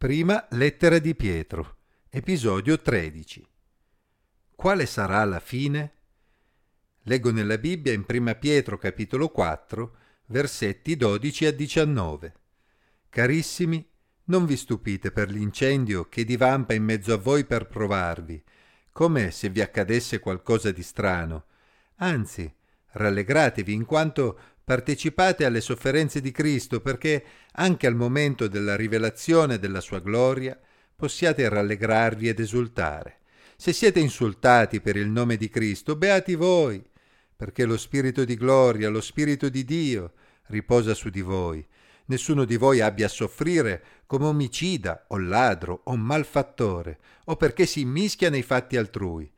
Prima lettera di Pietro, episodio 13. Quale sarà la fine? Leggo nella Bibbia in Prima Pietro capitolo 4, versetti 12 a 19. Carissimi, non vi stupite per l'incendio che divampa in mezzo a voi per provarvi, come se vi accadesse qualcosa di strano. Anzi, rallegratevi in quanto partecipate alle sofferenze di Cristo perché anche al momento della rivelazione della sua gloria possiate rallegrarvi ed esultare. Se siete insultati per il nome di Cristo, beati voi, perché lo Spirito di gloria, lo Spirito di Dio riposa su di voi. Nessuno di voi abbia a soffrire come omicida o ladro o malfattore o perché si mischia nei fatti altrui.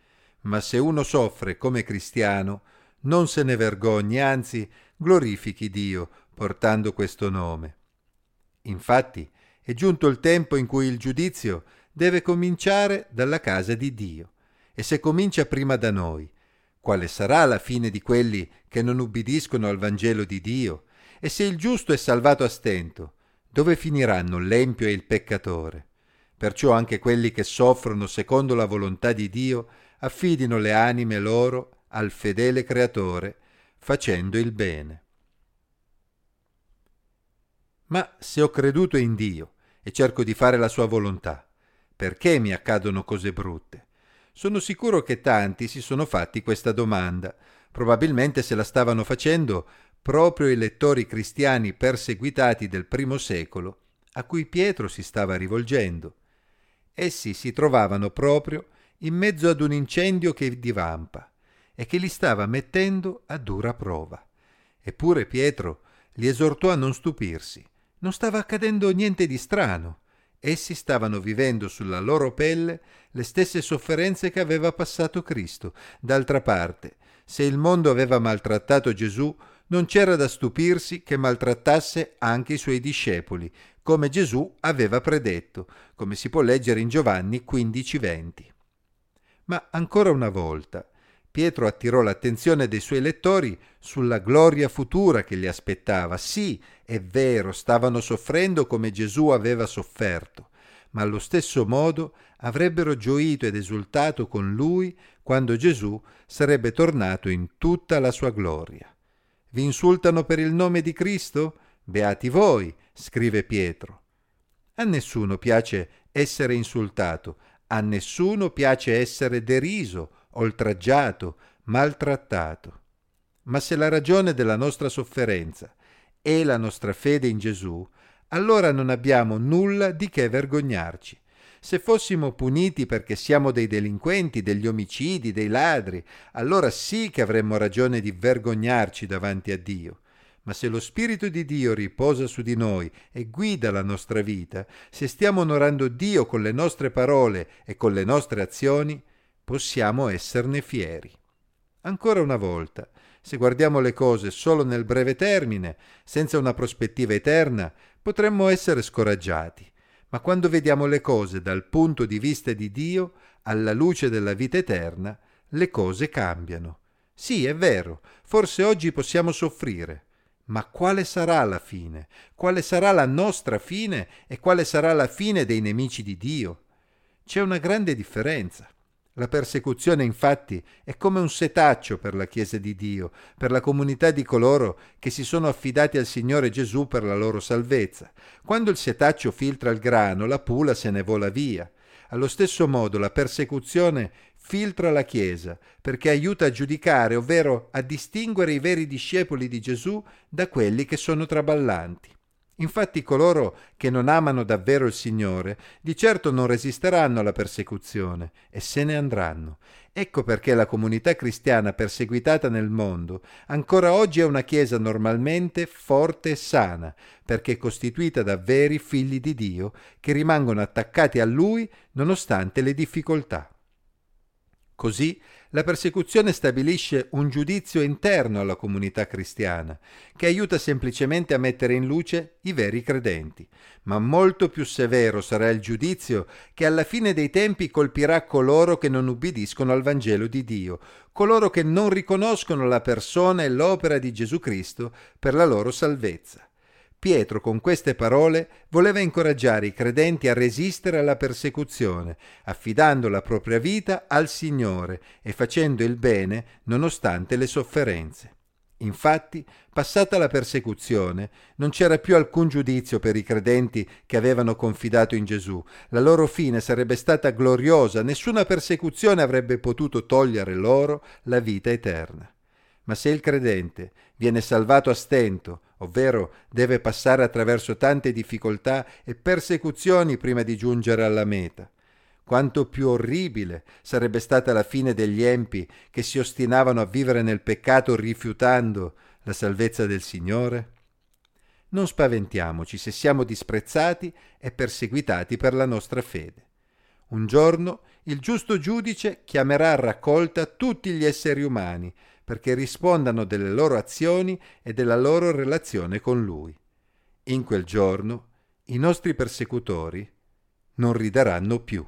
Ma se uno soffre come cristiano, non se ne vergogni, anzi glorifichi Dio portando questo nome. Infatti è giunto il tempo in cui il giudizio deve cominciare dalla casa di Dio. E se comincia prima da noi, quale sarà la fine di quelli che non ubbidiscono al Vangelo di Dio? E se il giusto è salvato a stento, dove finiranno l'empio e il peccatore? Perciò anche quelli che soffrono secondo la volontà di Dio affidino le anime loro al fedele Creatore facendo il bene. Ma se ho creduto in Dio e cerco di fare la sua volontà, perché mi accadono cose brutte? Sono sicuro che tanti si sono fatti questa domanda. Probabilmente se la stavano facendo proprio i lettori cristiani perseguitati del primo secolo, a cui Pietro si stava rivolgendo. Essi si trovavano proprio in mezzo ad un incendio che divampa e che li stava mettendo a dura prova. Eppure Pietro li esortò a non stupirsi. Non stava accadendo niente di strano. Essi stavano vivendo sulla loro pelle le stesse sofferenze che aveva passato Cristo. D'altra parte, se il mondo aveva maltrattato Gesù, non c'era da stupirsi che maltrattasse anche i suoi discepoli, come Gesù aveva predetto, come si può leggere in Giovanni 15:20. Ma ancora una volta, Pietro attirò l'attenzione dei suoi lettori sulla gloria futura che li aspettava. Sì, è vero, stavano soffrendo come Gesù aveva sofferto, ma allo stesso modo avrebbero gioito ed esultato con lui quando Gesù sarebbe tornato in tutta la sua gloria. Vi insultano per il nome di Cristo? Beati voi, scrive Pietro. A nessuno piace essere insultato, a nessuno piace essere deriso, oltraggiato, maltrattato. Ma se la ragione della nostra sofferenza è la nostra fede in Gesù, allora non abbiamo nulla di che vergognarci. Se fossimo puniti perché siamo dei delinquenti, degli omicidi, dei ladri, allora sì che avremmo ragione di vergognarci davanti a Dio. Ma se lo Spirito di Dio riposa su di noi e guida la nostra vita, se stiamo onorando Dio con le nostre parole e con le nostre azioni, possiamo esserne fieri. Ancora una volta, se guardiamo le cose solo nel breve termine, senza una prospettiva eterna, potremmo essere scoraggiati. Ma quando vediamo le cose dal punto di vista di Dio, alla luce della vita eterna, le cose cambiano. Sì, è vero, forse oggi possiamo soffrire, ma quale sarà la fine? Quale sarà la nostra fine e quale sarà la fine dei nemici di Dio? C'è una grande differenza. La persecuzione infatti è come un setaccio per la Chiesa di Dio, per la comunità di coloro che si sono affidati al Signore Gesù per la loro salvezza. Quando il setaccio filtra il grano, la pula se ne vola via. Allo stesso modo la persecuzione filtra la Chiesa perché aiuta a giudicare, ovvero a distinguere i veri discepoli di Gesù da quelli che sono traballanti. Infatti coloro che non amano davvero il Signore di certo non resisteranno alla persecuzione e se ne andranno. Ecco perché la comunità cristiana perseguitata nel mondo ancora oggi è una Chiesa normalmente forte e sana, perché costituita da veri figli di Dio che rimangono attaccati a Lui nonostante le difficoltà. Così la persecuzione stabilisce un giudizio interno alla comunità cristiana, che aiuta semplicemente a mettere in luce i veri credenti, ma molto più severo sarà il giudizio che alla fine dei tempi colpirà coloro che non ubbidiscono al Vangelo di Dio, coloro che non riconoscono la persona e l'opera di Gesù Cristo per la loro salvezza. Pietro con queste parole voleva incoraggiare i credenti a resistere alla persecuzione, affidando la propria vita al Signore e facendo il bene nonostante le sofferenze. Infatti, passata la persecuzione, non c'era più alcun giudizio per i credenti che avevano confidato in Gesù. La loro fine sarebbe stata gloriosa, nessuna persecuzione avrebbe potuto togliere loro la vita eterna. Ma se il credente viene salvato a stento, ovvero deve passare attraverso tante difficoltà e persecuzioni prima di giungere alla meta, quanto più orribile sarebbe stata la fine degli empi che si ostinavano a vivere nel peccato rifiutando la salvezza del Signore? Non spaventiamoci se siamo disprezzati e perseguitati per la nostra fede. Un giorno il giusto giudice chiamerà a raccolta tutti gli esseri umani perché rispondano delle loro azioni e della loro relazione con Lui. In quel giorno i nostri persecutori non rideranno più.